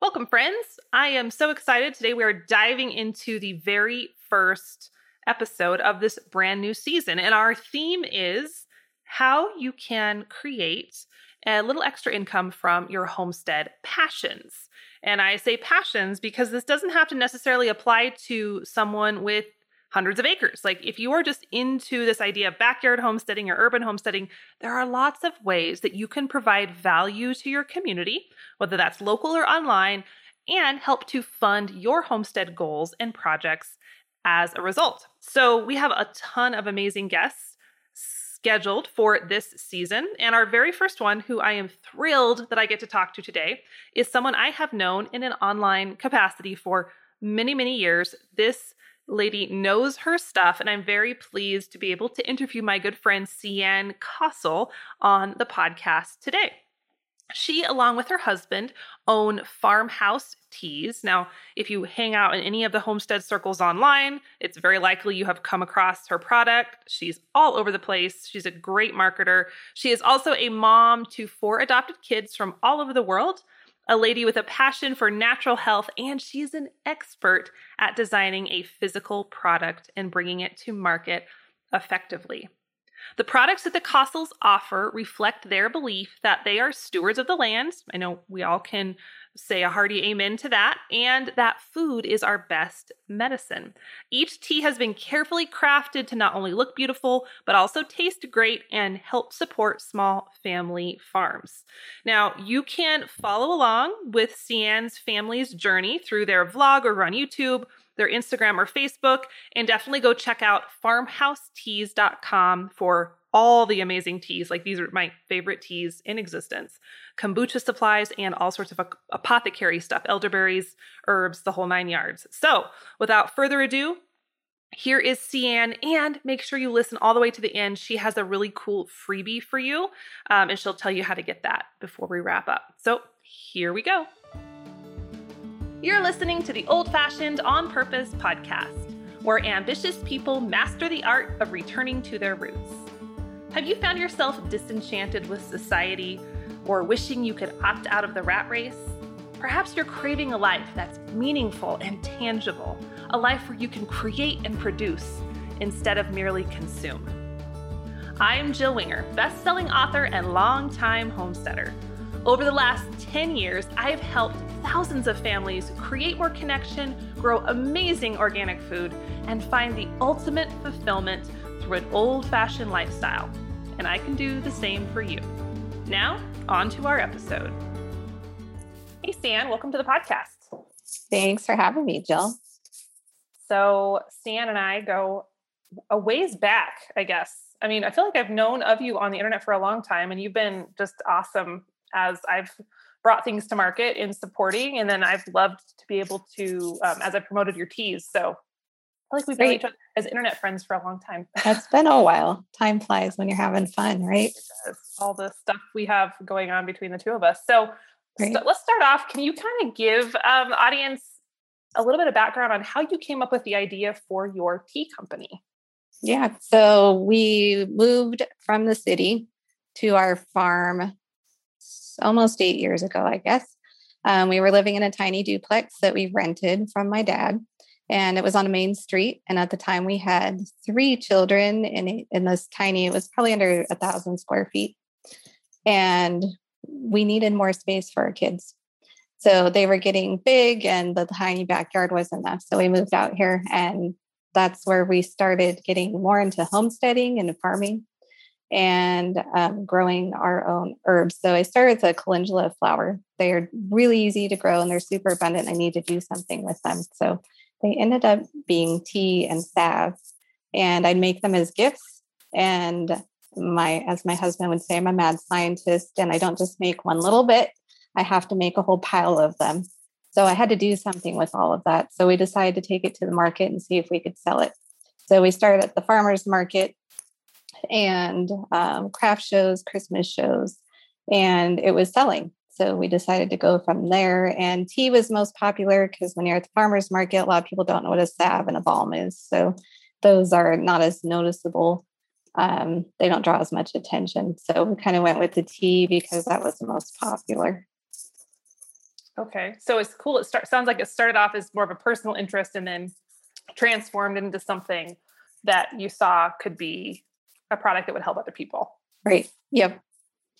Welcome, friends. I am so excited. Today, we are diving into the very first episode of this brand new season. And our theme is how you can create a little extra income from your homestead passions. And I say passions because this doesn't have to necessarily apply to someone with hundreds of acres. Like if you are just into this idea of backyard homesteading or urban homesteading, there are lots of ways that you can provide value to your community, whether that's local or online, and help to fund your homestead goals and projects as a result. So we have a ton of amazing guests scheduled for this season. And our very first one, who I am thrilled that I get to talk to today, is someone I have known in an online capacity for many, many years. This lady knows her stuff, and I'm very pleased to be able to interview my good friend Cian Castle on the podcast today. She, along with her husband, own Farmhouse Teas. Now, if you hang out in any of the homestead circles online, it's very likely you have come across her product. She's all over the place. She's a great marketer. She is also a mom to four adopted kids from all over the world a lady with a passion for natural health, and she's an expert at designing a physical product and bringing it to market effectively. The products that the Castles offer reflect their belief that they are stewards of the land. I know we all can say a hearty amen to that, and that food is our best medicine. Each tea has been carefully crafted to not only look beautiful, but also taste great and help support small family farms. Now, you can follow along with Cian's family's journey through their vlog or on YouTube their Instagram or Facebook, and definitely go check out farmhouseteas.com for all the amazing teas. Like these are my favorite teas in existence kombucha supplies, and all sorts of apothecary stuff elderberries, herbs, the whole nine yards. So, without further ado, here is Cian, and make sure you listen all the way to the end. She has a really cool freebie for you, um, and she'll tell you how to get that before we wrap up. So, here we go. You're listening to the Old Fashioned On Purpose podcast, where ambitious people master the art of returning to their roots. Have you found yourself disenchanted with society or wishing you could opt out of the rat race? Perhaps you're craving a life that's meaningful and tangible, a life where you can create and produce instead of merely consume. I'm Jill Winger, best-selling author and longtime homesteader. Over the last 10 years, I have helped thousands of families create more connection, grow amazing organic food, and find the ultimate fulfillment through an old fashioned lifestyle. And I can do the same for you. Now, on to our episode. Hey, Cian, welcome to the podcast. Thanks for having me, Jill. So, Cian and I go a ways back, I guess. I mean, I feel like I've known of you on the internet for a long time, and you've been just awesome as I've brought things to market in supporting. And then I've loved to be able to, um, as I've promoted your teas. So I feel like we've been each other as internet friends for a long time. That's been a while. Time flies when you're having fun, right? All the stuff we have going on between the two of us. So st- let's start off. Can you kind of give um, the audience a little bit of background on how you came up with the idea for your tea company? Yeah. So we moved from the city to our farm almost eight years ago, I guess. Um, we were living in a tiny duplex that we rented from my dad, and it was on a main street. And at the time, we had three children in in this tiny. It was probably under a thousand square feet, and we needed more space for our kids. So they were getting big, and the tiny backyard wasn't enough. So we moved out here, and that's where we started getting more into homesteading and farming and um, growing our own herbs. So I started with a calendula flower. They are really easy to grow and they're super abundant. I need to do something with them. So they ended up being tea and salve, and I'd make them as gifts. And my, as my husband would say, I'm a mad scientist, and I don't just make one little bit. I have to make a whole pile of them. So I had to do something with all of that. So we decided to take it to the market and see if we could sell it. So we started at the farmers market and um, craft shows, Christmas shows, and it was selling. So we decided to go from there. And tea was most popular because when you're at the farmer's market, a lot of people don't know what a salve and a balm is. So those are not as noticeable. Um, they don't draw as much attention. So we kind of went with the tea because that was the most popular. Okay. So it's cool. It start, sounds like it started off as more of a personal interest and then transformed into something that you saw could be a product that would help other people. Right. Yep.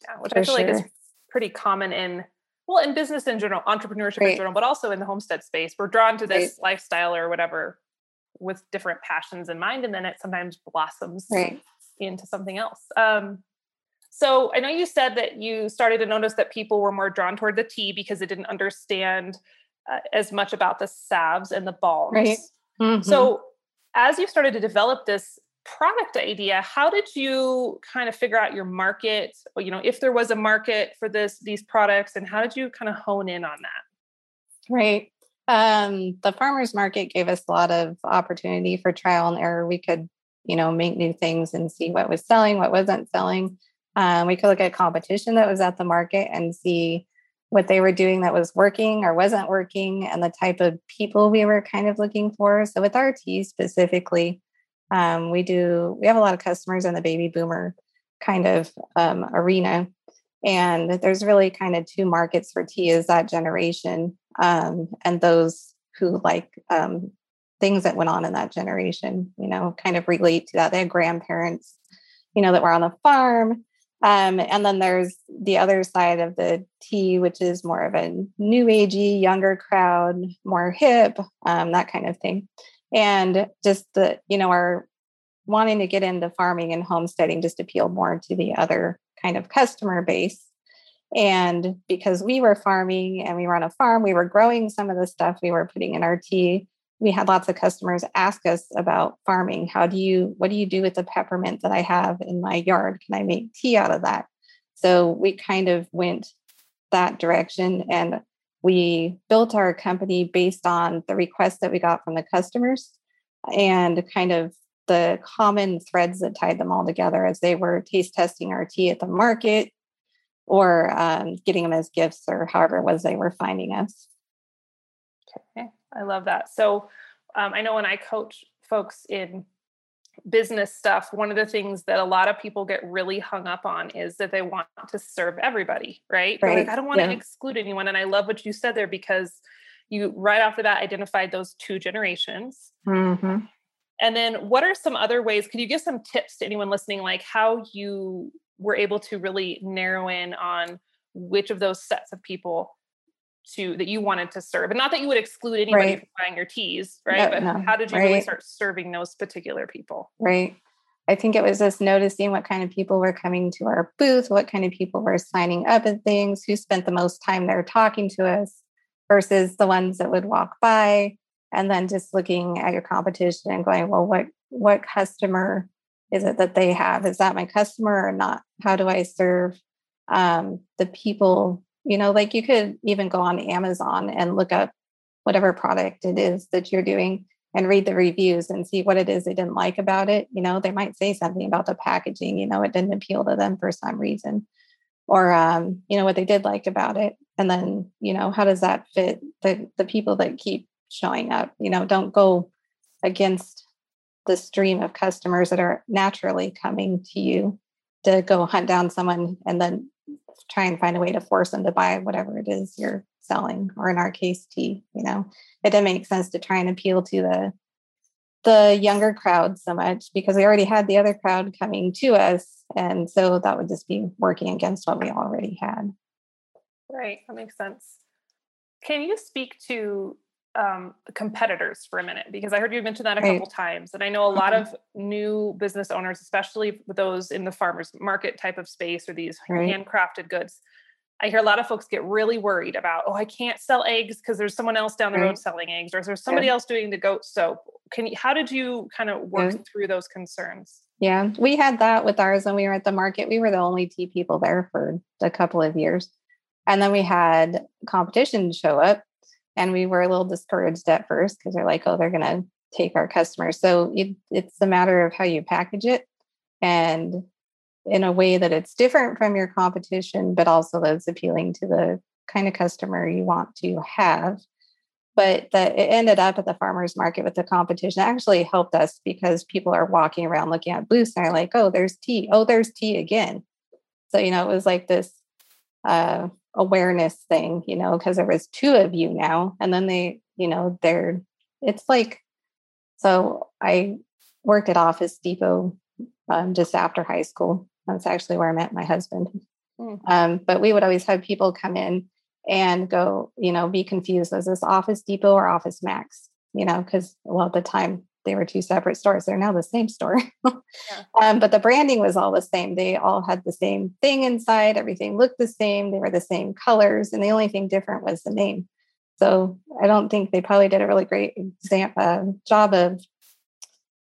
Yeah, which For I feel sure. like is pretty common in well in business in general, entrepreneurship right. in general, but also in the homestead space. We're drawn to this right. lifestyle or whatever with different passions in mind, and then it sometimes blossoms right. into something else. Um, so I know you said that you started to notice that people were more drawn toward the tea because they didn't understand uh, as much about the salves and the balms. Right. Mm-hmm. So as you started to develop this product idea, how did you kind of figure out your market? Or, you know, if there was a market for this these products, and how did you kind of hone in on that? Right. Um, the farmers market gave us a lot of opportunity for trial and error. We could, you know, make new things and see what was selling, what wasn't selling. Um, we could look at competition that was at the market and see what they were doing that was working or wasn't working and the type of people we were kind of looking for. So with tea specifically, um, we do we have a lot of customers in the baby boomer kind of um, arena, and there's really kind of two markets for tea: is that generation um, and those who like um, things that went on in that generation. You know, kind of relate to that. They had grandparents, you know, that were on the farm. Um, and then there's the other side of the tea, which is more of a new agey, younger crowd, more hip, um, that kind of thing and just the you know our wanting to get into farming and homesteading just appealed more to the other kind of customer base. And because we were farming and we were on a farm we were growing some of the stuff we were putting in our tea we had lots of customers ask us about farming. How do you what do you do with the peppermint that i have in my yard? Can i make tea out of that? So we kind of went that direction and we built our company based on the requests that we got from the customers and kind of the common threads that tied them all together as they were taste testing our tea at the market or um, getting them as gifts or however it was they were finding us. Okay, I love that. So um, I know when I coach folks in business stuff, one of the things that a lot of people get really hung up on is that they want to serve everybody, right? right. Like, I don't want yeah. to exclude anyone. And I love what you said there because you right off the bat identified those two generations. Mm-hmm. And then what are some other ways? Could you give some tips to anyone listening, like how you were able to really narrow in on which of those sets of people to that you wanted to serve and not that you would exclude anybody right. from buying your teas right no, but no. how did you right. really start serving those particular people right i think it was just noticing what kind of people were coming to our booth what kind of people were signing up and things who spent the most time there talking to us versus the ones that would walk by and then just looking at your competition and going well what what customer is it that they have is that my customer or not how do i serve um, the people you know, like you could even go on Amazon and look up whatever product it is that you're doing and read the reviews and see what it is they didn't like about it. You know, they might say something about the packaging, you know, it didn't appeal to them for some reason. Or um, you know, what they did like about it. And then, you know, how does that fit the the people that keep showing up? You know, don't go against the stream of customers that are naturally coming to you to go hunt down someone and then try and find a way to force them to buy whatever it is you're selling, or in our case, tea. You know, it didn't make sense to try and appeal to the the younger crowd so much because we already had the other crowd coming to us, and so that would just be working against what we already had. Right, that makes sense. Can you speak to um, competitors for a minute because I heard you mention that a right. couple times, and I know a lot mm-hmm. of new business owners, especially those in the farmers market type of space or these right. handcrafted goods. I hear a lot of folks get really worried about, oh, I can't sell eggs because there's someone else down the right. road selling eggs, or there's somebody yeah. else doing the goat soap. Can you? How did you kind of work yeah. through those concerns? Yeah, we had that with ours when we were at the market. We were the only tea people there for a couple of years, and then we had competition show up and we were a little discouraged at first because they're like, oh, they're going to take our customers. So it, it's a matter of how you package it and in a way that it's different from your competition, but also that's appealing to the kind of customer you want to have. But that it ended up at the farmers market with the competition actually helped us because people are walking around looking at booths and are like, oh, there's tea. Oh, there's tea again. So, you know, it was like this uh, awareness thing, you know, because there was two of you now. And then they, you know, they're it's like so I worked at Office Depot um, just after high school. That's actually where I met my husband. Mm. Um, but we would always have people come in and go, you know, be confused. Was this Office Depot or Office Max? You know, because well, at the time they were two separate stores. They're now the same store. yeah. um, but the branding was all the same. They all had the same thing inside. Everything looked the same. They were the same colors. And the only thing different was the name. So I don't think they probably did a really great exam- uh, job of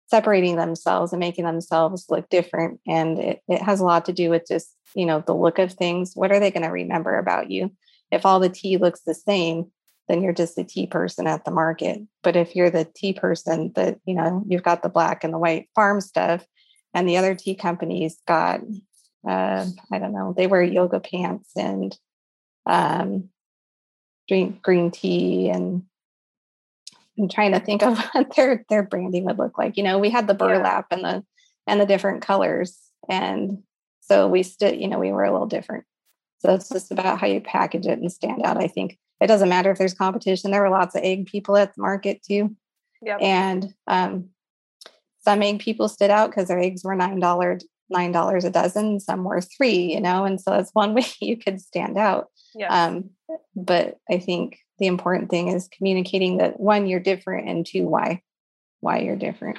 separating themselves and making themselves look different. And it, it has a lot to do with just, you know, the look of things. What are they going to remember about you? If all the tea looks the same, then you're just a tea person at the market. But if you're the tea person that, you know, you've got the black and the white farm stuff, and the other tea companies got, uh, I don't know, they wear yoga pants and um, drink green tea and I'm trying to think of what their their branding would look like. You know, we had the burlap yeah. and the and the different colors, and so we stood. You know, we were a little different. So it's just about how you package it and stand out. I think it doesn't matter if there's competition. There were lots of egg people at the market too, yep. and um, some egg people stood out because their eggs were nine dollars nine dollars a dozen. Some were three. You know, and so that's one way you could stand out. Yeah. Um, but I think the important thing is communicating that one you're different and two why why you're different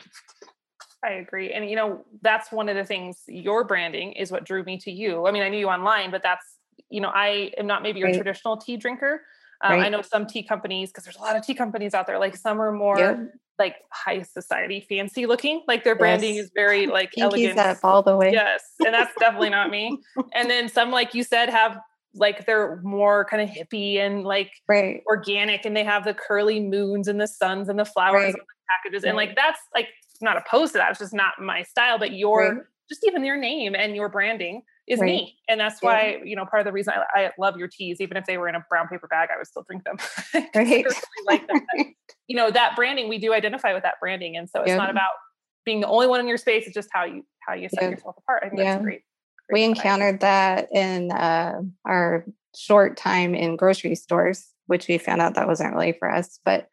I agree. And you know, that's one of the things your branding is what drew me to you. I mean, I knew you online, but that's, you know, I am not maybe your right. traditional tea drinker. Um, right. I know some tea companies, because there's a lot of tea companies out there, like some are more yep. like high society fancy looking. Like their branding yes. is very like elegant. Up all the way. Yes. And that's definitely not me. And then some, like you said, have like they're more kind of hippie and like right. organic and they have the curly moons and the suns and the flowers right. and the packages and like that's like not opposed to that it's just not my style but your just even your name and your branding is me. And that's why yeah. you know part of the reason I, I, love your teas even if they were in a brown paper bag i would still drink them. Right. really like them. You know that branding we do identify with that branding. And so it's not about being the only one in your space it's just how you how you set yourself apart. I think that's great we encountered that in uh, our short time in grocery stores, which we found out that wasn't really for us. But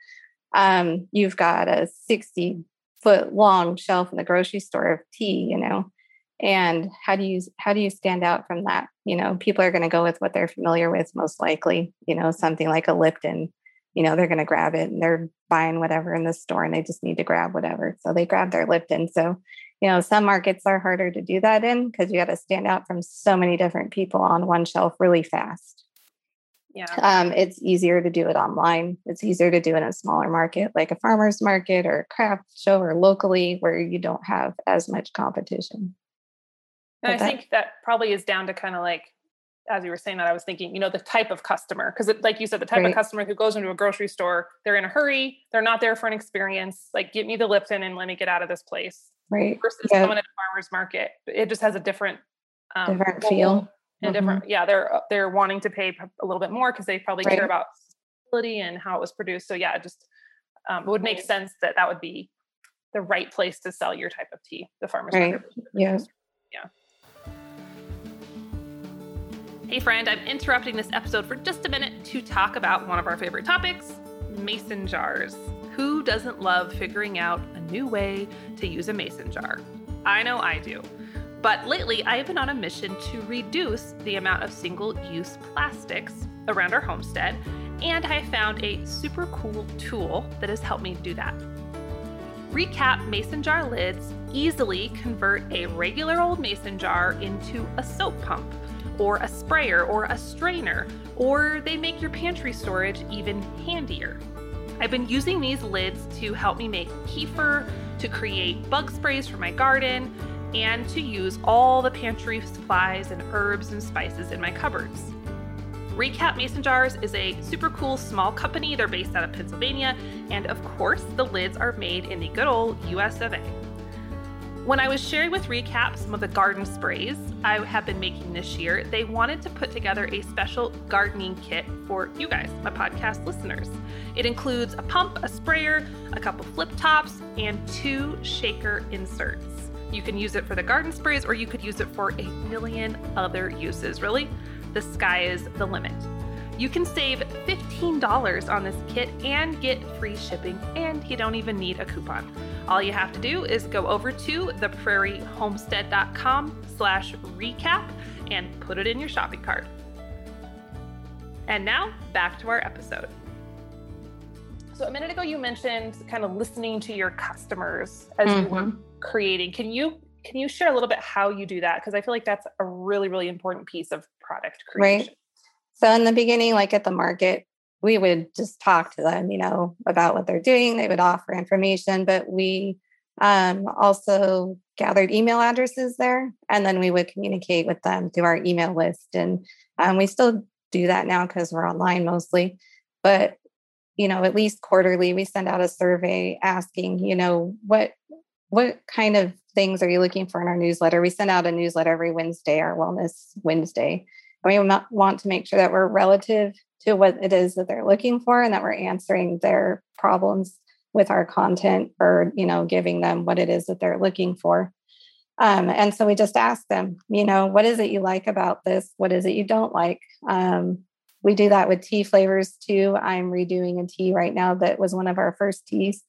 um, you've got a 60 foot long shelf in the grocery store of tea, you know, and how do you how do you stand out from that? You know, people are going to go with what they're familiar with most likely. You know, something like a Lipton. You know, they're going to grab it and they're buying whatever in the store and they just need to grab whatever. So they grab their Lipton. So you know some markets are harder to do that in because you got to stand out from so many different people on one shelf really fast yeah um, it's easier to do it online it's easier to do in a smaller market like a farmers market or a craft show or locally where you don't have as much competition and i that, think that probably is down to kind of like as you were saying that i was thinking you know the type of customer because like you said the type right. of customer who goes into a grocery store they're in a hurry they're not there for an experience like get me the lipton and let me get out of this place right versus yeah. someone at a farmer's market it just has a different um, different feel and mm-hmm. different yeah they're uh, they're wanting to pay a little bit more because they probably right. care about sustainability and how it was produced so yeah it just um, it would make sense that that would be the right place to sell your type of tea the farmer's right. market yeah yeah Hey, friend, I'm interrupting this episode for just a minute to talk about one of our favorite topics mason jars. Who doesn't love figuring out a new way to use a mason jar? I know I do. But lately, I have been on a mission to reduce the amount of single use plastics around our homestead, and I found a super cool tool that has helped me do that. Recap mason jar lids easily convert a regular old mason jar into a soap pump, or a sprayer, or a strainer, or they make your pantry storage even handier. I've been using these lids to help me make kefir, to create bug sprays for my garden, and to use all the pantry supplies and herbs and spices in my cupboards. Recap Mason Jars is a super cool small company. They're based out of Pennsylvania, and of course, the lids are made in the good old US of A. When I was sharing with Recap some of the garden sprays I have been making this year, they wanted to put together a special gardening kit for you guys, my podcast listeners. It includes a pump, a sprayer, a couple flip tops, and two shaker inserts. You can use it for the garden sprays or you could use it for a million other uses, really. the sky is the limit. You can save $15 on this kit and get free shipping, and you don't even need a coupon. All you have to do is go over to theprairiehomestead.com slash recap and put it in your shopping cart. And now back to our episode. So a minute ago you mentioned kind of listening to your customers as mm-hmm. you were mm-hmm. creating. Can you can you share a little bit how you do that? Because I feel like that's a really, really important piece of product creation. Right. So in the beginning, like at the market, we would just talk to them, you know, about what they're doing. They would offer information, but we um, also gathered email addresses there, and then we would communicate with them through our email list. And um, we still do that now because we're online mostly. But you know, at least quarterly, we send out a survey asking, you know, what what kind of things are you looking for in our newsletter? We send out a newsletter every Wednesday, our Wellness Wednesday. We want to make sure that we're relative to what it is that they're looking for and that we're answering their problems with our content or, you know, giving them what it is that they're looking for. Um, and so we just ask them, you know, what is it you like about this? What is it you don't like? Um, we do that with tea flavors too. I'm redoing a tea right now that was one of our first teas.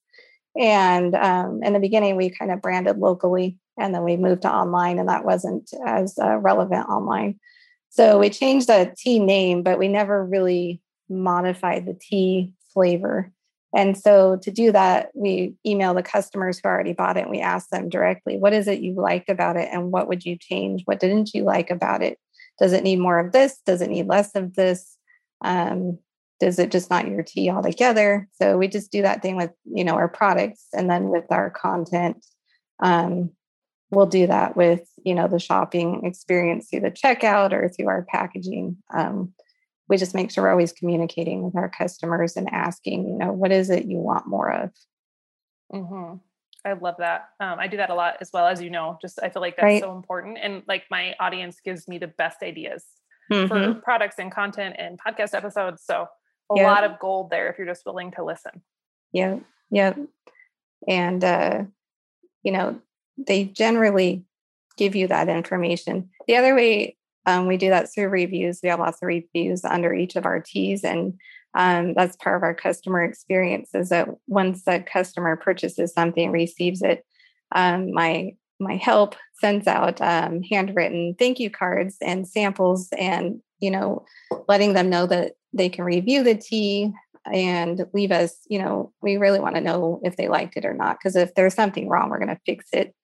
And um, in the beginning, we kind of branded locally and then we moved to online, and that wasn't as uh, relevant online. So we changed the tea name, but we never really modified the tea flavor. And so to do that, we email the customers who already bought it and we ask them directly, what is it you liked about it and what would you change? What didn't you like about it? Does it need more of this? Does it need less of this? Um, does it just not your tea altogether? So we just do that thing with, you know, our products and then with our content. Um, we'll do that with you know the shopping experience through the checkout or through our packaging um, we just make sure we're always communicating with our customers and asking you know what is it you want more of mm-hmm. i love that um, i do that a lot as well as you know just i feel like that's right. so important and like my audience gives me the best ideas mm-hmm. for products and content and podcast episodes so a yep. lot of gold there if you're just willing to listen yeah yeah and uh you know they generally give you that information. The other way um, we do that through reviews. We have lots of reviews under each of our teas, and um, that's part of our customer experience. Is that once the customer purchases something, receives it, um, my my help sends out um, handwritten thank you cards and samples, and you know, letting them know that they can review the tea and leave us. You know, we really want to know if they liked it or not, because if there's something wrong, we're going to fix it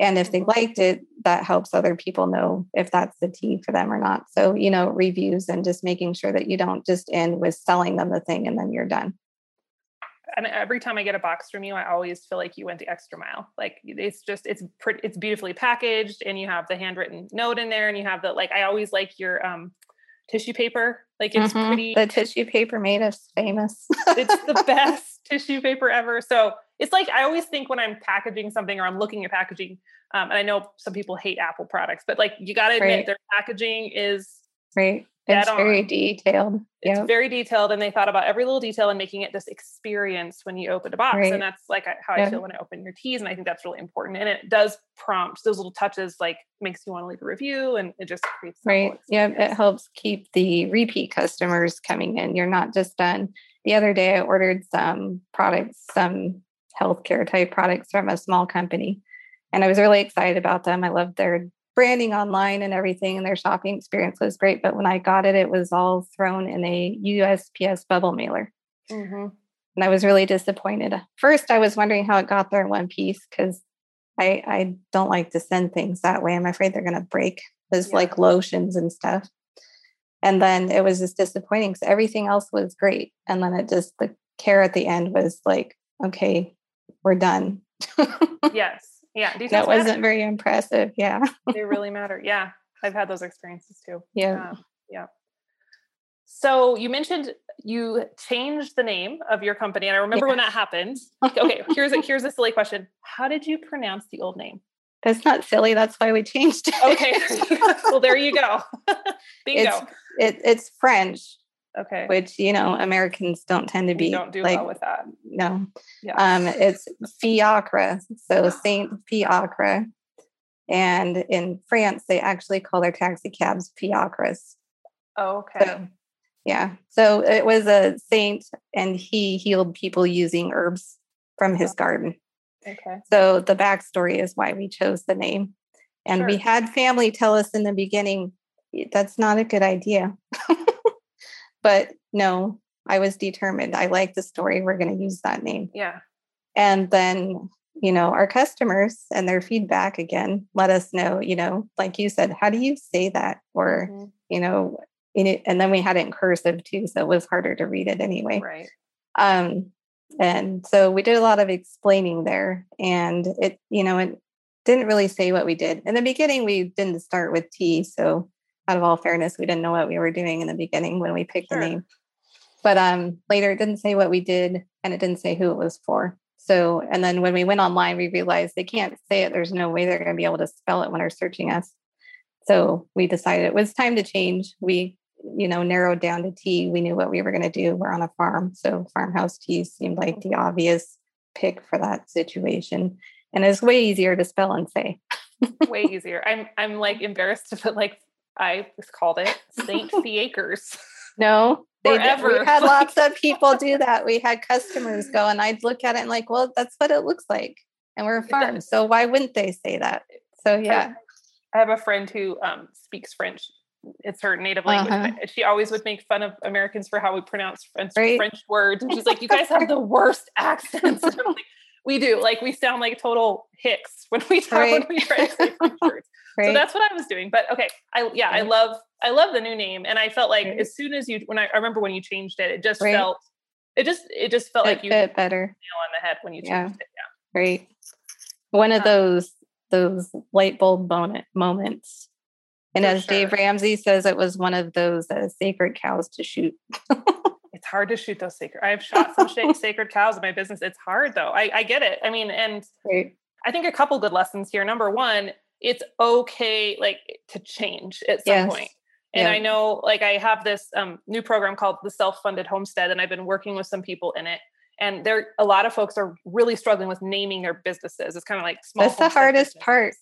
and if they liked it, that helps other people know if that's the tea for them or not. So, you know, reviews and just making sure that you don't just end with selling them the thing and then you're done. And every time I get a box from you, I always feel like you went the extra mile. Like it's just it's pretty it's beautifully packaged and you have the handwritten note in there and you have the like I always like your um tissue paper. Like it's mm-hmm. pretty the tissue paper made us famous. it's the best tissue paper ever. So it's like I always think when I'm packaging something or I'm looking at packaging, um, and I know some people hate Apple products, but like you got to admit right. their packaging is right. It's very detailed. It's yep. very detailed, and they thought about every little detail and making it this experience when you open a box. Right. And that's like how I feel when I open your teas, and I think that's really important. And it does prompt those little touches, like makes you want to leave a review, and it just creates right. Yeah, it helps keep the repeat customers coming in. You're not just done. The other day, I ordered some products, some healthcare type products from a small company. And I was really excited about them. I loved their branding online and everything, and their shopping experience was great. But when I got it, it was all thrown in a USPS bubble mailer. Mm-hmm. And I was really disappointed. First, I was wondering how it got there in one piece because I, I don't like to send things that way. I'm afraid they're going to break. There's yeah. like lotions and stuff. And then it was just disappointing because everything else was great. And then it just, the care at the end was like, okay, we're done. yes. Yeah. Details that wasn't matter. very impressive. Yeah. they really matter. Yeah. I've had those experiences too. Yeah. Um, yeah. So you mentioned you changed the name of your company, and I remember yeah. when that happened. Okay, here's a here's a silly question. How did you pronounce the old name? That's not silly. That's why we changed it. Okay. well, there you go. Bingo. It's, it, it's French. Okay. Which, you know, Americans don't tend to be we don't do like, well with that. No. Yeah. Um, it's fiacre. So Saint Fiacre. And in France, they actually call their taxi cabs fiacres. Oh, okay. So, yeah. So it was a saint and he healed people using herbs from his garden. Okay. So the backstory is why we chose the name. And we had family tell us in the beginning, "Y- that's not a good idea. but no, I was determined. I like the story. We're going to use that name. Yeah. And then, you know, our customers and their feedback again let us know, you know, like you said, how do you say that? Or, Mhm. you know, in it, and then we had it in cursive too, so it was harder to read it anyway. Right. Um, and so we did a lot of explaining there, and it, you know, it didn't really say what we did. In the beginning, we didn't start with tea. So, out of all fairness, we didn't know what we were doing in the beginning when we picked Sure. the name. But um, later, it didn't say what we did, and it didn't say who it was for. So, and then when we went online, we realized they can't say it. There's no way they're going to be able to spell it when they're searching us. So we decided it was time to change. We, you know, narrowed down to tea. We knew what we were going to do. We're on a farm. So farmhouse tea seemed like the obvious pick for that situation. And it's way easier to spell and say. Way easier. I'm I'm like embarrassed to put like I just called it Saint Fiacres. No, they did- Forever. we had lots of people do that. We had customers go and I'd look at it and like, well, that's what it looks like. And we're a farm. So why wouldn't they say that? So yeah. I have a friend who um, speaks French. It's her native language. Uh-huh. She always would make fun of Americans for how we pronounce French, Right. French words. And she's like, You guys have the worst accents. Like, we do. Like we sound like total hicks when we talk when we try to say French words. So that's what I was doing. But okay, I yeah, I love I love the new name, and I felt like as soon as you when I, I remember when you changed it, it just felt it just it just felt it like you hit fit better. nail on the head when you Yeah. changed it. Yeah. Right. One of Uh, those those light bulb moment moments. And as Dave. Ramsey says, it was one of those uh, sacred cows to shoot. It's hard to shoot those sacred. I've shot some sacred cows in my business. It's hard though. I, I get it. I mean, and Right. I think a couple good lessons here. Number one, it's okay like to change at some Yes. point. And Yeah. I know like I have this um, new program called the self-funded homestead, and I've been working with some people in it. And there a lot of folks are really struggling with naming their businesses. It's kind of like small. That's the hardest part.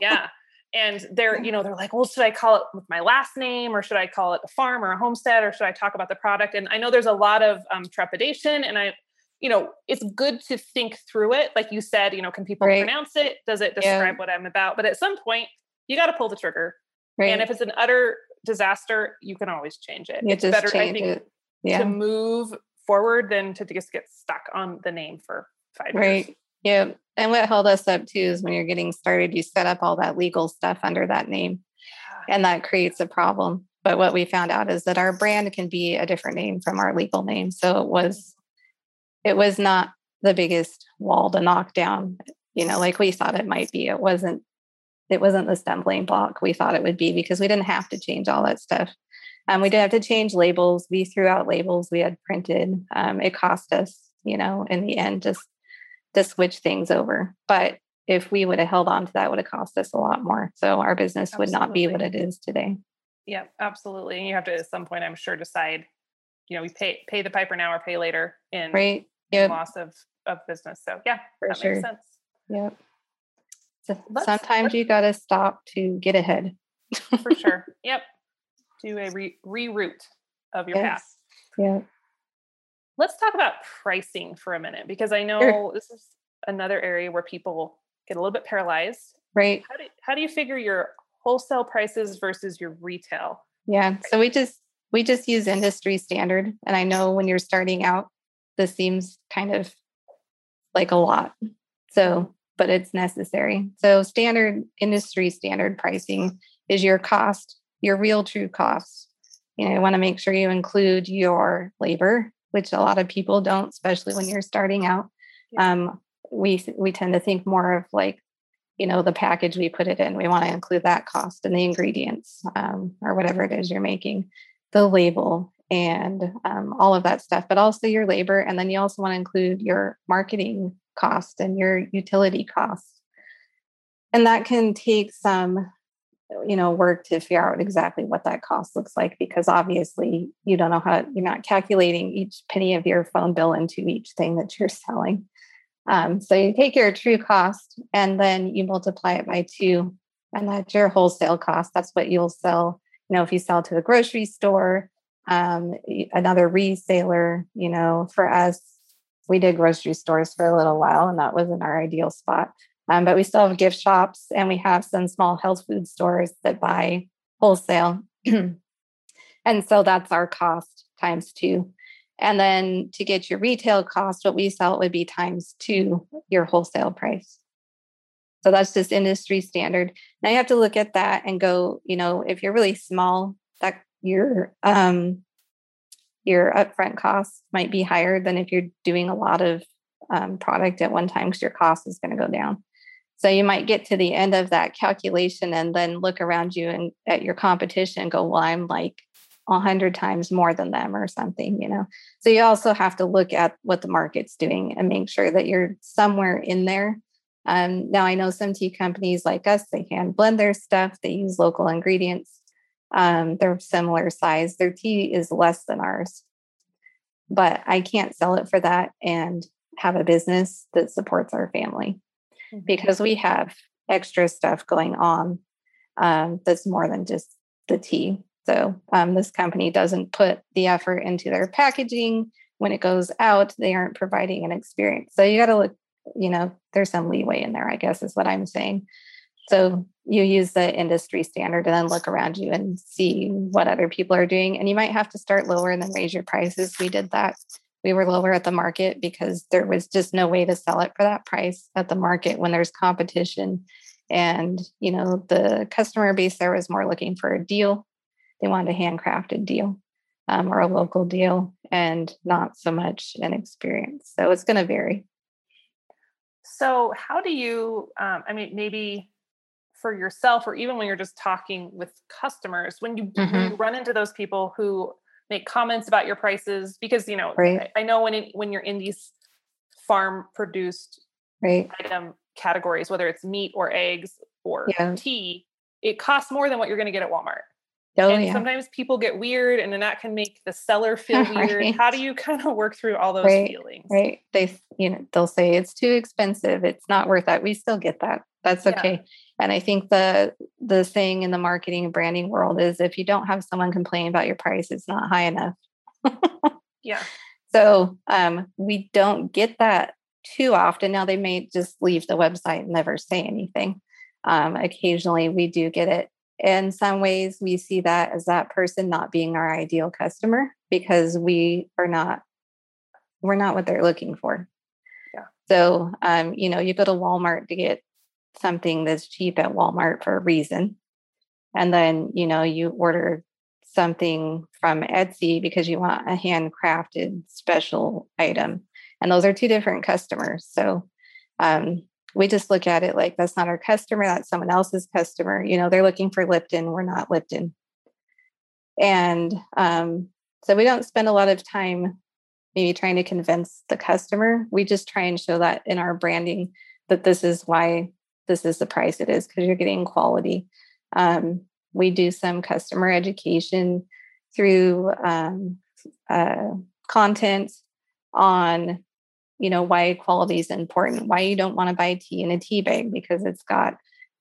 yeah. And they're, you know, they're like, well, should I call it with my last name or should I call it a farm or a homestead or should I talk about the product? And I know there's a lot of um, trepidation and I, you know, it's good to think through it. Like you said, you know, can people Right. pronounce it? Does it Yeah. describe what I'm about? But at some point, you got to pull the trigger. Right. And if it's an utter disaster, you can always change it. you it's better, I think, it. Yeah. to move forward than to just get stuck on the name for five years. Right. Yeah. And what held us up too is when you're getting started, you set up all that legal stuff under that name, and that creates a problem. But what we found out is that our brand can be a different name from our legal name. So it was, it was not the biggest wall to knock down, you know, like we thought it might be. It wasn't, it wasn't the stumbling block we thought it would be because we didn't have to change all that stuff. Um, we did have to change labels. We threw out labels we had printed. Um, it cost us, you know, in the end, just to switch things over. But if we would have held on to that, would have cost us a lot more. So our business would not be what it is today. Yeah, absolutely. And you have to at some point, I'm sure, decide, you know, we pay pay the piper now or pay later in Right? Yep. loss of of business. So yeah, For that sure. makes sense. Yep. So Let's- sometimes let's- you got to stop to get ahead. For sure. yep. Do a re- reroute of your path. Yeah. Let's talk about pricing for a minute because I know this is another area where people get a little bit paralyzed. Right. How do how do you figure your wholesale prices versus your retail? Yeah. So we just we just use industry standard. And I know when you're starting out, this seems kind of like a lot. So, but it's necessary. So standard industry standard pricing is your cost, your real true costs. You know, you want to make sure you include your labor, which a lot of people don't, especially when you're starting out. Um, we we tend to think more of like you know the package we put it in we want to include that cost and the ingredients um, or whatever it is you're making the label and um, all of that stuff but also your labor and then you also want to include your marketing cost and your utility cost. and that can take some you know work to figure out exactly what that cost looks like because obviously you don't know how you're not calculating each penny of your phone bill into each thing that you're selling um, so you take your true cost and then you multiply it by two, and that's your wholesale cost. That's what you'll sell you know, if you sell to a grocery store, um, another reseller, you know, for us, we did grocery stores for a little while and that wasn't our ideal spot. Um, but we still have gift shops and we have some small health food stores that buy wholesale. and so that's our cost times two. And then to get your retail cost, what we sell would be times two your wholesale price. So that's just industry standard. Now you have to look at that and go, you know, if you're really small, that your um your upfront costs might be higher than if you're doing a lot of um, product at one time because your cost is going to go down. So you might get to the end of that calculation and then look around you and at your competition and go, well, I'm like a hundred times more than them or something, you know. So you also have to look at what the market's doing and make sure that you're somewhere in there. Um, now I know some tea companies like us, they hand blend their stuff, they use local ingredients. Um, they're similar size. Their tea is less than ours. But I can't sell it for that and have a business that supports our family mm-hmm. because we have extra stuff going on um, that's more than just the tea. So um, this company doesn't put the effort into their packaging. When it goes out, they aren't providing an experience. So you got to look, you know, there's some leeway in there, I guess is what I'm saying. So you use the industry standard and then look around you and see what other people are doing. And you might have to start lower and then raise your prices. We did that. We were lower at the market because there was just no way to sell it for that price at the market when there's competition. And, you know, the customer base there was more looking for a deal they wanted a handcrafted deal um, or a local deal and not so much an experience. So it's going to vary. So, how do you, um, I mean, maybe for yourself or even when you're just talking with customers, when you, mm-hmm. when you run into those people who make comments about your prices, because, you know, right. I, I, know when, when you're in these farm produced right. item categories, whether it's meat or eggs or yeah. tea, it costs more than what you're going to get at Walmart. Oh, and yeah. sometimes people get weird and then that can make the seller feel weird. How do you kind of work through all those right. feelings? Right. They, you know, they'll say it's too expensive. It's not worth that. We still get that. That's okay. Yeah. And I think the the saying in the marketing and branding world is if you don't have someone complain about your price, it's not high enough. yeah. So um, we don't get that too often. Now they may just leave the website and never say anything. Um, occasionally we do get it in some ways we see that as that person not being our ideal customer because we are not we're not what they're looking for. Yeah. So um you know you go to walmart to get something that's cheap at walmart for a reason. And then you know you order something from etsy because you want a handcrafted special item. And those are two different customers. So um we just look at it like that's not our customer, that's someone else's customer. You know, they're looking for Lipton, we're not Lipton. And um, so we don't spend a lot of time maybe trying to convince the customer. We just try and show that in our branding that this is why this is the price it is because you're getting quality. Um, we do some customer education through um, uh, content on you know why quality is important why you don't want to buy tea in a tea bag because it's got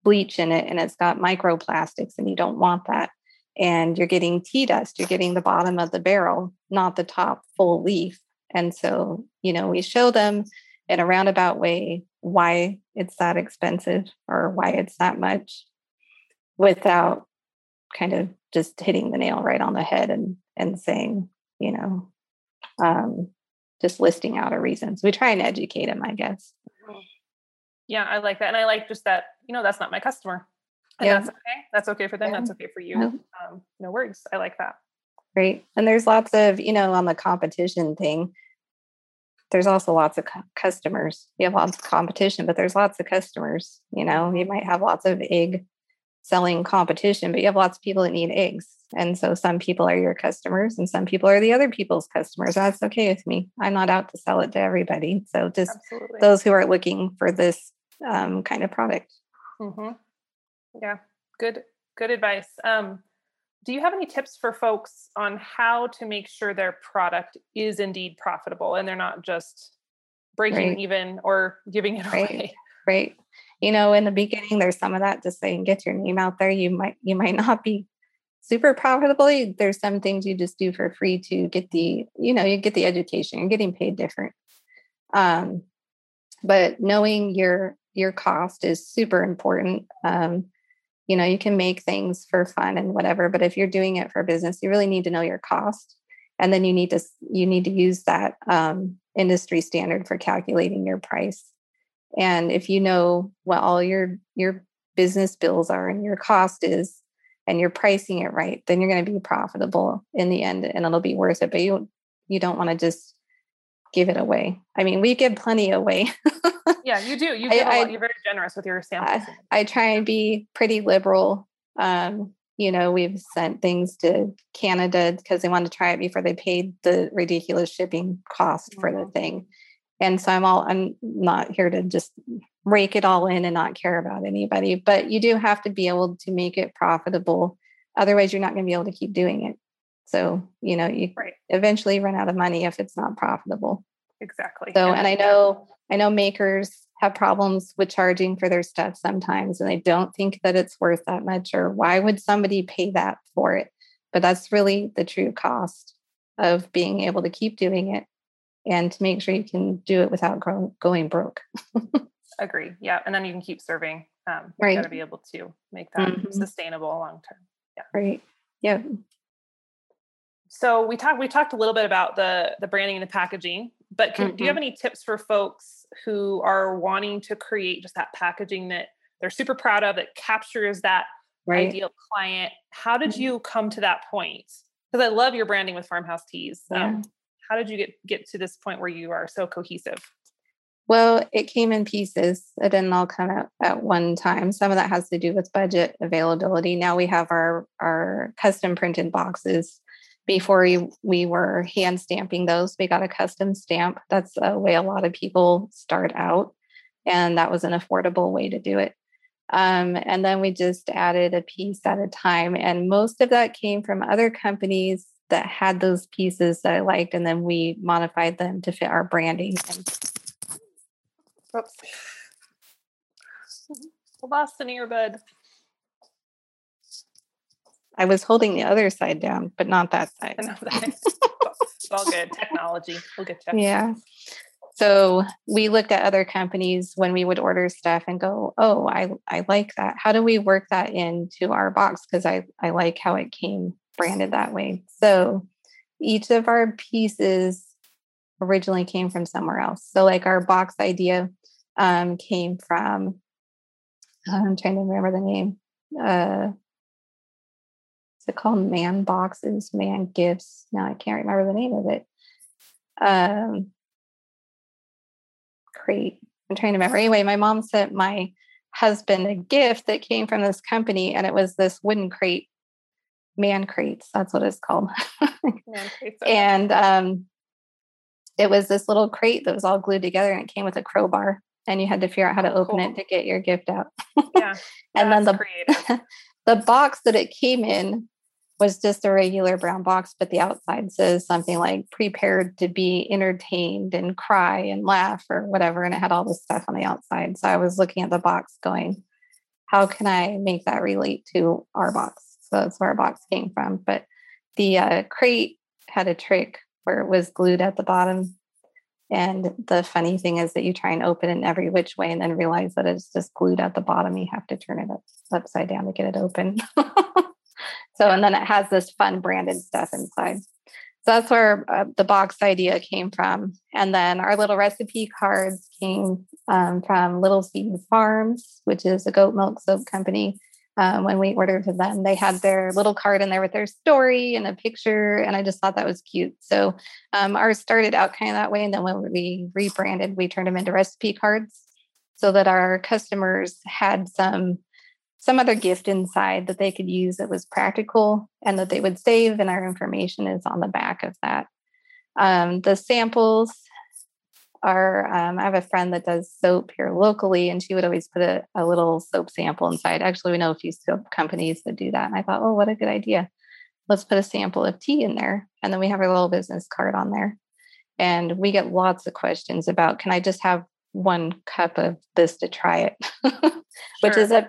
bleach in it and it's got microplastics and you don't want that. And you're getting tea dust you're getting the bottom of the barrel not the top full leaf. And so you know we show them in a roundabout way why it's that expensive or why it's that much without kind of just hitting the nail right on the head and and saying you know um, just listing out our reasons. We try and educate them, I guess. Mm-hmm. Yeah, I like that. And I like just that, you know, that's not my customer. And yeah. that's okay. That's okay for them. Yeah. That's okay for you. Um, no worries. I like that. Great. And there's lots of, you know, on the competition thing, there's also lots of customers. You have lots of competition, but there's lots of customers. You know, you might have lots of egg selling competition, but you have lots of people that need eggs. And so some people are your customers and some people are the other people's customers. That's okay with me. I'm not out to sell it to everybody. So just Absolutely. those who are looking for this um, kind of product. Mm-hmm. Yeah, good, good advice. Um, do you have any tips for folks on how to make sure their product is indeed profitable and they're not just breaking right. even or giving it right. away? Right you know in the beginning there's some of that just saying get your name out there you might you might not be super profitably. There's some things you just do for free to get the, you know, you get the education. You're getting paid different. Um, but knowing your your cost is super important. Um, you know, you can make things for fun and whatever, but if you're doing it for business, you really need to know your cost, and then you need to you need to use that um, industry standard for calculating your price. And if you know what all your your business bills are and your cost is, and you're pricing it right, then you're going to be profitable in the end, and it'll be worth it. But you you don't want to just give it away. I mean, we give plenty away. yeah, you do. You I, I, You're very generous with your samples. I, I try and be pretty liberal. Um, you know, we've sent things to Canada because they wanted to try it before they paid the ridiculous shipping cost mm-hmm. for the mm-hmm. thing. And so I'm all I'm not here to just rake it all in and not care about anybody, but you do have to be able to make it profitable. Otherwise, you're not going to be able to keep doing it. So, you know, you right. eventually run out of money if it's not profitable. Exactly. So, and I know, I know makers have problems with charging for their stuff sometimes, and they don't think that it's worth that much, or why would somebody pay that for it? But that's really the true cost of being able to keep doing it and to make sure you can do it without going broke. Agree. Yeah. And then you can keep serving. Um, you right. got to be able to make that mm-hmm. sustainable long term. Yeah. Right. Yeah so we talked we talked a little bit about the the branding and the packaging but can, mm-hmm. do you have mm-hmm. any tips for folks who are wanting to create just that packaging that they're super proud of that captures that right. ideal client how did mm-hmm. you come to that point because i love your branding with farmhouse teas yeah. um, how did you get get to this point where you are so cohesive well it came in pieces it didn't all come out at one time some of that has to do with budget availability now we have our our custom printed boxes before we, we were hand stamping those, we got a custom stamp. That's a way a lot of people start out. And that was an affordable way to do it. Um, and then we just added a piece at a time. And most of that came from other companies that had those pieces that I liked. And then we modified them to fit our branding. And, oops. Mm-hmm. Lost an earbud. I was holding the other side down, but not that side. it's all good. Technology. We'll get you. Yeah. So we looked at other companies when we would order stuff and go, oh, I, I like that. How do we work that into our box? Because I, I like how it came branded that way. So each of our pieces originally came from somewhere else. So like our box idea um, came from, I'm trying to remember the name. Uh, it called man boxes, man gifts. Now I can't remember the name of it. Um, crate. I'm trying to remember. Anyway, my mom sent my husband a gift that came from this company, and it was this wooden crate, man crates. That's what it's called. and um, it was this little crate that was all glued together, and it came with a crowbar, and you had to figure out how to open cool. it to get your gift out. yeah, and then the the box that it came in was just a regular brown box, but the outside says something like prepared to be entertained and cry and laugh or whatever. And it had all this stuff on the outside. So I was looking at the box going, how can I make that relate to our box? So that's where our box came from. But the uh, crate had a trick where it was glued at the bottom. And the funny thing is that you try and open it in every which way and then realize that it's just glued at the bottom. You have to turn it up, upside down to get it open. So, and then it has this fun branded stuff inside. So that's where uh, the box idea came from. And then our little recipe cards came um, from Little Seed Farms, which is a goat milk soap company. Um, when we ordered them, they had their little card in there with their story and a picture. And I just thought that was cute. So um, ours started out kind of that way. And then when we rebranded, we turned them into recipe cards so that our customers had some some other gift inside that they could use that was practical and that they would save, and our information is on the back of that. Um, the samples are, um, I have a friend that does soap here locally, and she would always put a, a little soap sample inside. Actually, we know a few soap companies that do that. And I thought, oh, what a good idea. Let's put a sample of tea in there. And then we have our little business card on there. And we get lots of questions about can I just have one cup of this to try it, which is a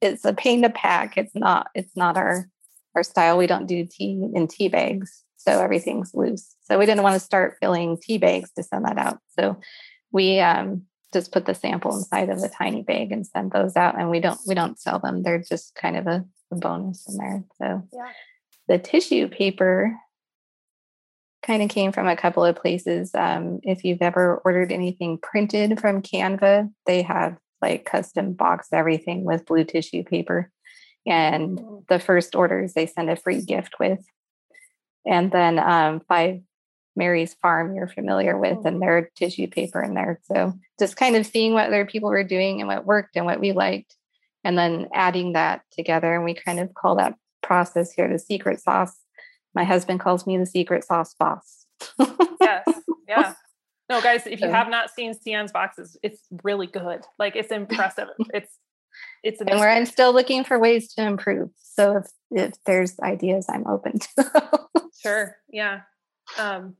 it's a pain to pack. It's not it's not our our style. We don't do tea in tea bags, so everything's loose. So we didn't want to start filling tea bags to send that out. So we um, just put the sample inside of a tiny bag and send those out. And we don't we don't sell them. They're just kind of a, a bonus in there. So yeah. the tissue paper kind of came from a couple of places. Um, if you've ever ordered anything printed from Canva, they have like custom box everything with blue tissue paper. And mm. the first orders they send a free gift with. And then um, Five Mary's Farm you're familiar with, and mm. their tissue paper in there. So just kind of seeing what other people were doing and what worked and what we liked, and then adding that together. And we kind of call that process here the secret sauce. My husband calls me the secret sauce boss. yes. Yeah. No, guys, if you have not seen Sian's boxes, it's really good. Like it's impressive. It's it's and where I'm still looking for ways to improve. So if if there's ideas, I'm open to. sure. Yeah. Um,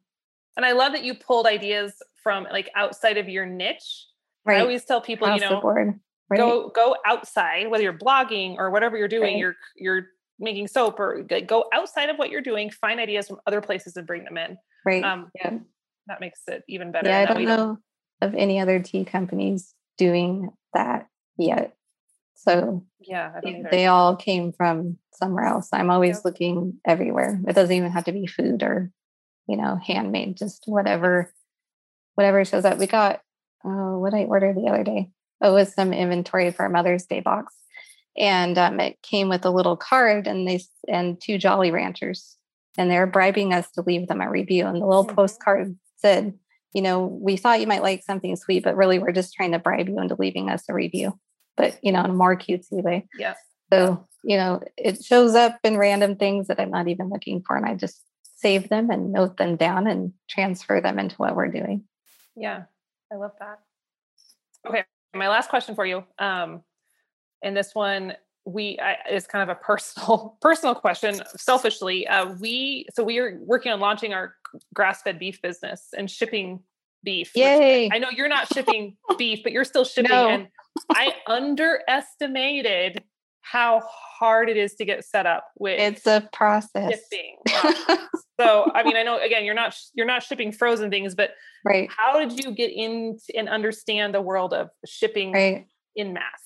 and I love that you pulled ideas from like outside of your niche. Right. I always tell people, Across you know, right. go go outside, whether you're blogging or whatever you're doing, right. you're you're making soap or go outside of what you're doing, find ideas from other places and bring them in. Right. Um, yeah. That makes it even better. Yeah, I don't know don't... of any other tea companies doing that yet. So yeah, they all came from somewhere else. I'm always yep. looking everywhere. It doesn't even have to be food or you know, handmade, just whatever, whatever shows up. We got, oh, what I ordered the other day. Oh, it was some inventory for a Mother's Day box. And um, it came with a little card and they and two Jolly Ranchers. And they're bribing us to leave them a review. And the little mm-hmm. postcard said, you know, we thought you might like something sweet, but really we're just trying to bribe you into leaving us a review. But you know, in a more cutesy way. Yeah. So, you know, it shows up in random things that I'm not even looking for. And I just save them and note them down and transfer them into what we're doing. Yeah, I love that. Okay, my last question for you. Um, and this one we I, is kind of a personal personal question. Selfishly, uh, we so we are working on launching our grass fed beef business and shipping beef. Yay! I know you're not shipping beef, but you're still shipping. No. And I underestimated how hard it is to get set up with it's a process shipping. so i mean i know again you're not you're not shipping frozen things but right how did you get in and understand the world of shipping right. in mass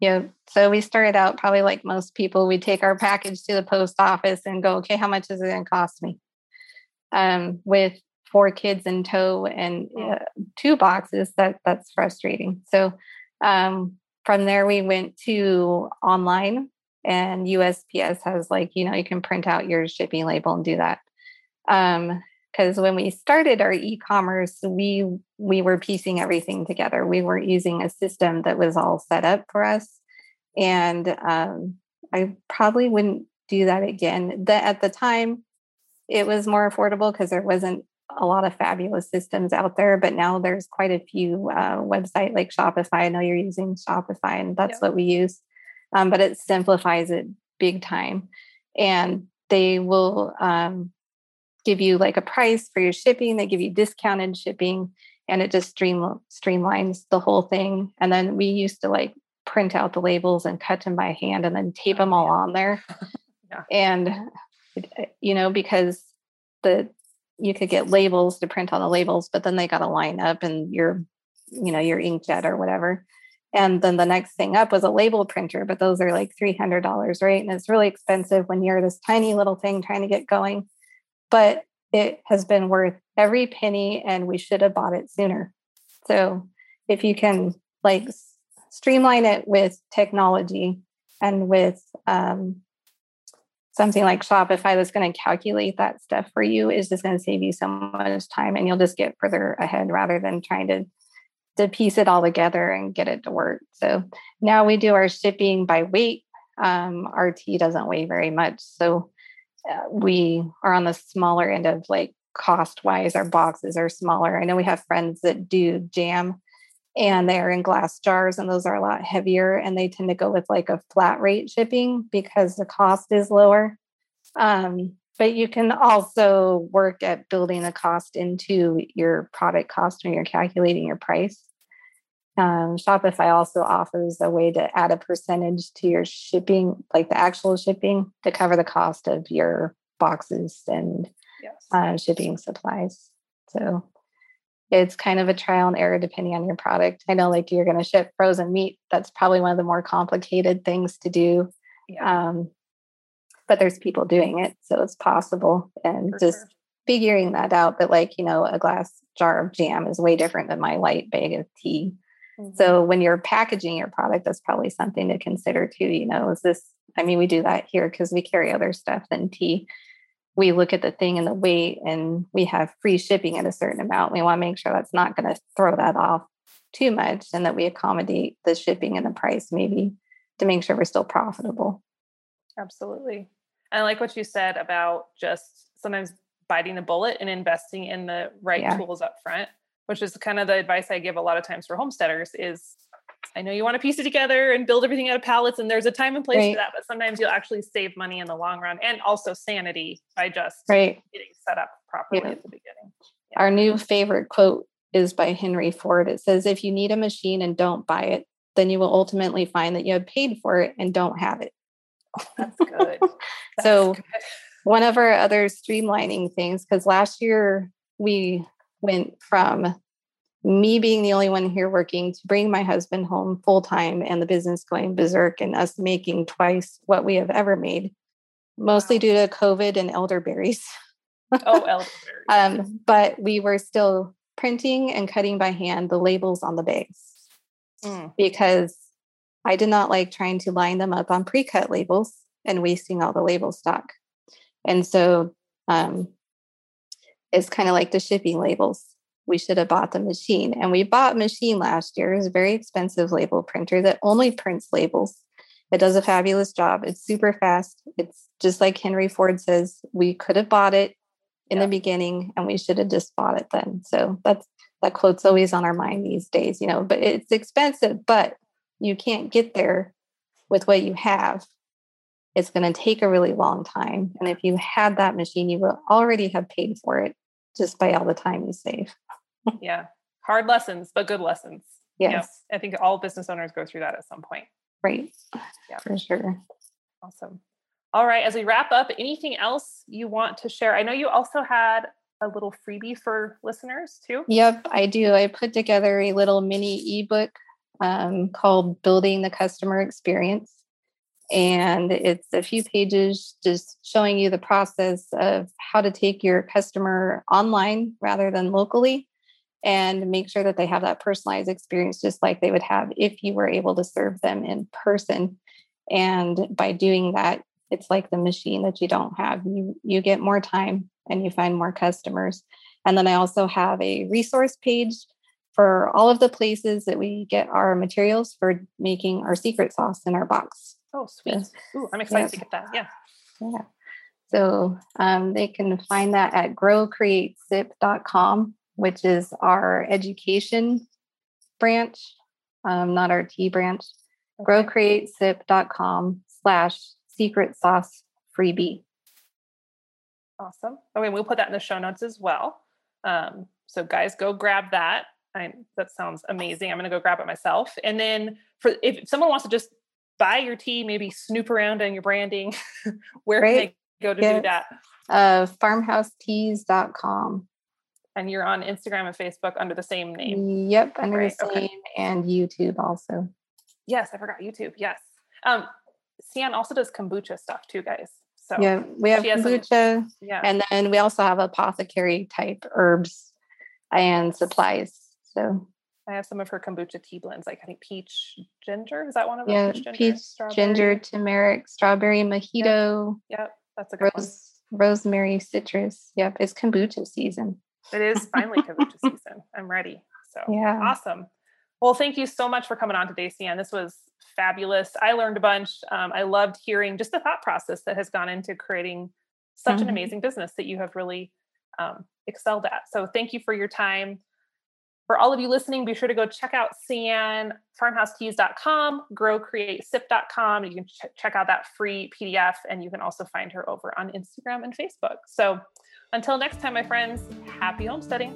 yeah so we started out probably like most people we take our package to the post office and go okay how much is it going to cost me um, with four kids in tow and uh, two boxes that that's frustrating so um, from there we went to online and USPS has like, you know, you can print out your shipping label and do that. Um, because when we started our e-commerce, we we were piecing everything together. We weren't using a system that was all set up for us, and um, I probably wouldn't do that again. That at the time, it was more affordable because there wasn't a lot of fabulous systems out there, but now there's quite a few uh, website like Shopify. I know you're using Shopify, and that's what we use. Um, but it simplifies it big time, and they will um, give you like a price for your shipping. They give you discounted shipping, and it just stream streamlines the whole thing. And then we used to like print out the labels and cut them by hand, and then tape them all on there. yeah. And you know because the you could get labels to print on the labels, but then they got to line up and your, you know, your inkjet or whatever. And then the next thing up was a label printer, but those are like $300, right? And it's really expensive when you're this tiny little thing trying to get going. But it has been worth every penny and we should have bought it sooner. So if you can like streamline it with technology and with um, something like Shopify that's going to calculate that stuff for you is just going to save you so much time and you'll just get further ahead rather than trying to to piece it all together and get it to work. So now we do our shipping by weight. Um, tea doesn't weigh very much. So uh, we are on the smaller end of like cost wise, our boxes are smaller. I know we have friends that do jam and they are in glass jars and those are a lot heavier and they tend to go with like a flat rate shipping because the cost is lower um, but you can also work at building the cost into your product cost when you're calculating your price um, Shopify also offers a way to add a percentage to your shipping, like the actual shipping, to cover the cost of your boxes and yes. uh, shipping supplies. So it's kind of a trial and error depending on your product. I know, like, you're going to ship frozen meat. That's probably one of the more complicated things to do. Yeah. Um, but there's people doing it, so it's possible. And For just sure. figuring that out. But, like, you know, a glass jar of jam is way different than my light bag of tea. Mm-hmm. So when you're packaging your product, that's probably something to consider too. You know, is this, I mean, we do that here because we carry other stuff than tea. We look at the thing and the weight and we have free shipping at a certain amount. We want to make sure that's not going to throw that off too much and that we accommodate the shipping and the price maybe to make sure we're still profitable. Absolutely. I like what you said about just sometimes biting the bullet and investing in the right yeah. tools up front which is kind of the advice I give a lot of times for homesteaders is I know you want to piece it together and build everything out of pallets and there's a time and place right. for that, but sometimes you'll actually save money in the long run and also sanity by just right. getting set up properly yeah. at the beginning. Yeah. Our new favorite quote is by Henry Ford. It says, if you need a machine and don't buy it, then you will ultimately find that you have paid for it and don't have it. Oh, that's good. That's so good. one of our other streamlining things, because last year we went from me being the only one here working to bring my husband home full time and the business going berserk and us making twice what we have ever made, mostly due to COVID and elderberries. oh, elderberries. um, but we were still printing and cutting by hand the labels on the bags mm. because I did not like trying to line them up on pre cut labels and wasting all the label stock. And so um, it's kind of like the shipping labels. We should have bought the machine. And we bought machine last year. It's a very expensive label printer that only prints labels. It does a fabulous job. It's super fast. It's just like Henry Ford says, we could have bought it in yeah. the beginning and we should have just bought it then. So that's that quote's always on our mind these days, you know, but it's expensive, but you can't get there with what you have it's going to take a really long time. And if you had that machine, you will already have paid for it just by all the time you save. Yeah. Hard lessons, but good lessons. Yes. I think all business owners go through that at some point. Right. Yeah. For sure. Awesome. All right. As we wrap up, anything else you want to share? I know you also had a little freebie for listeners too. Yep, I do. I put together a little mini ebook um, called Building the Customer Experience and it's a few pages just showing you the process of how to take your customer online rather than locally and make sure that they have that personalized experience just like they would have if you were able to serve them in person and by doing that it's like the machine that you don't have you you get more time and you find more customers and then i also have a resource page for all of the places that we get our materials for making our secret sauce in our box Oh, sweet. Ooh, I'm excited to get that. Yeah. Yeah. So um, they can find that at growcreatesip.com, which is our education branch, um, not our tea branch. Okay. Growcreatesip.com slash secret sauce freebie. Awesome. Okay, we'll put that in the show notes as well. Um, so guys, go grab that. I, that sounds amazing. I'm going to go grab it myself. And then for if someone wants to just buy your tea, maybe snoop around on your branding. Where can they go to do that? Uh, farmhouseteas.com. And you're on Instagram and Facebook under the same name. Yep, under right. the same okay. and YouTube also. Yes, I forgot YouTube. Yes. Um, Sian also does kombucha stuff too, guys. So yeah, we have kombucha, some, yeah. and then we also have apothecary type herbs and supplies. So I have some of her kombucha tea blends, like I think peach ginger. Is that one of them? Yeah, peach, ginger, peach ginger, turmeric, strawberry mojito. Yep, yep. that's a good rose, one. Rosemary citrus. Yep, it's kombucha season. It is finally kombucha season. I'm ready. So yeah, awesome. Well, thank you so much for coming on today, Sian. This was fabulous. I learned a bunch. Um, I loved hearing just the thought process that has gone into creating such mm-hmm. an amazing business that you have really um, excelled at. So thank you for your time. For all of you listening, be sure to go check out Sian, farmhouseteas.com, growcreatesip.com. You can ch- check out that free PDF, and you can also find her over on Instagram and Facebook. So until next time, my friends, happy homesteading.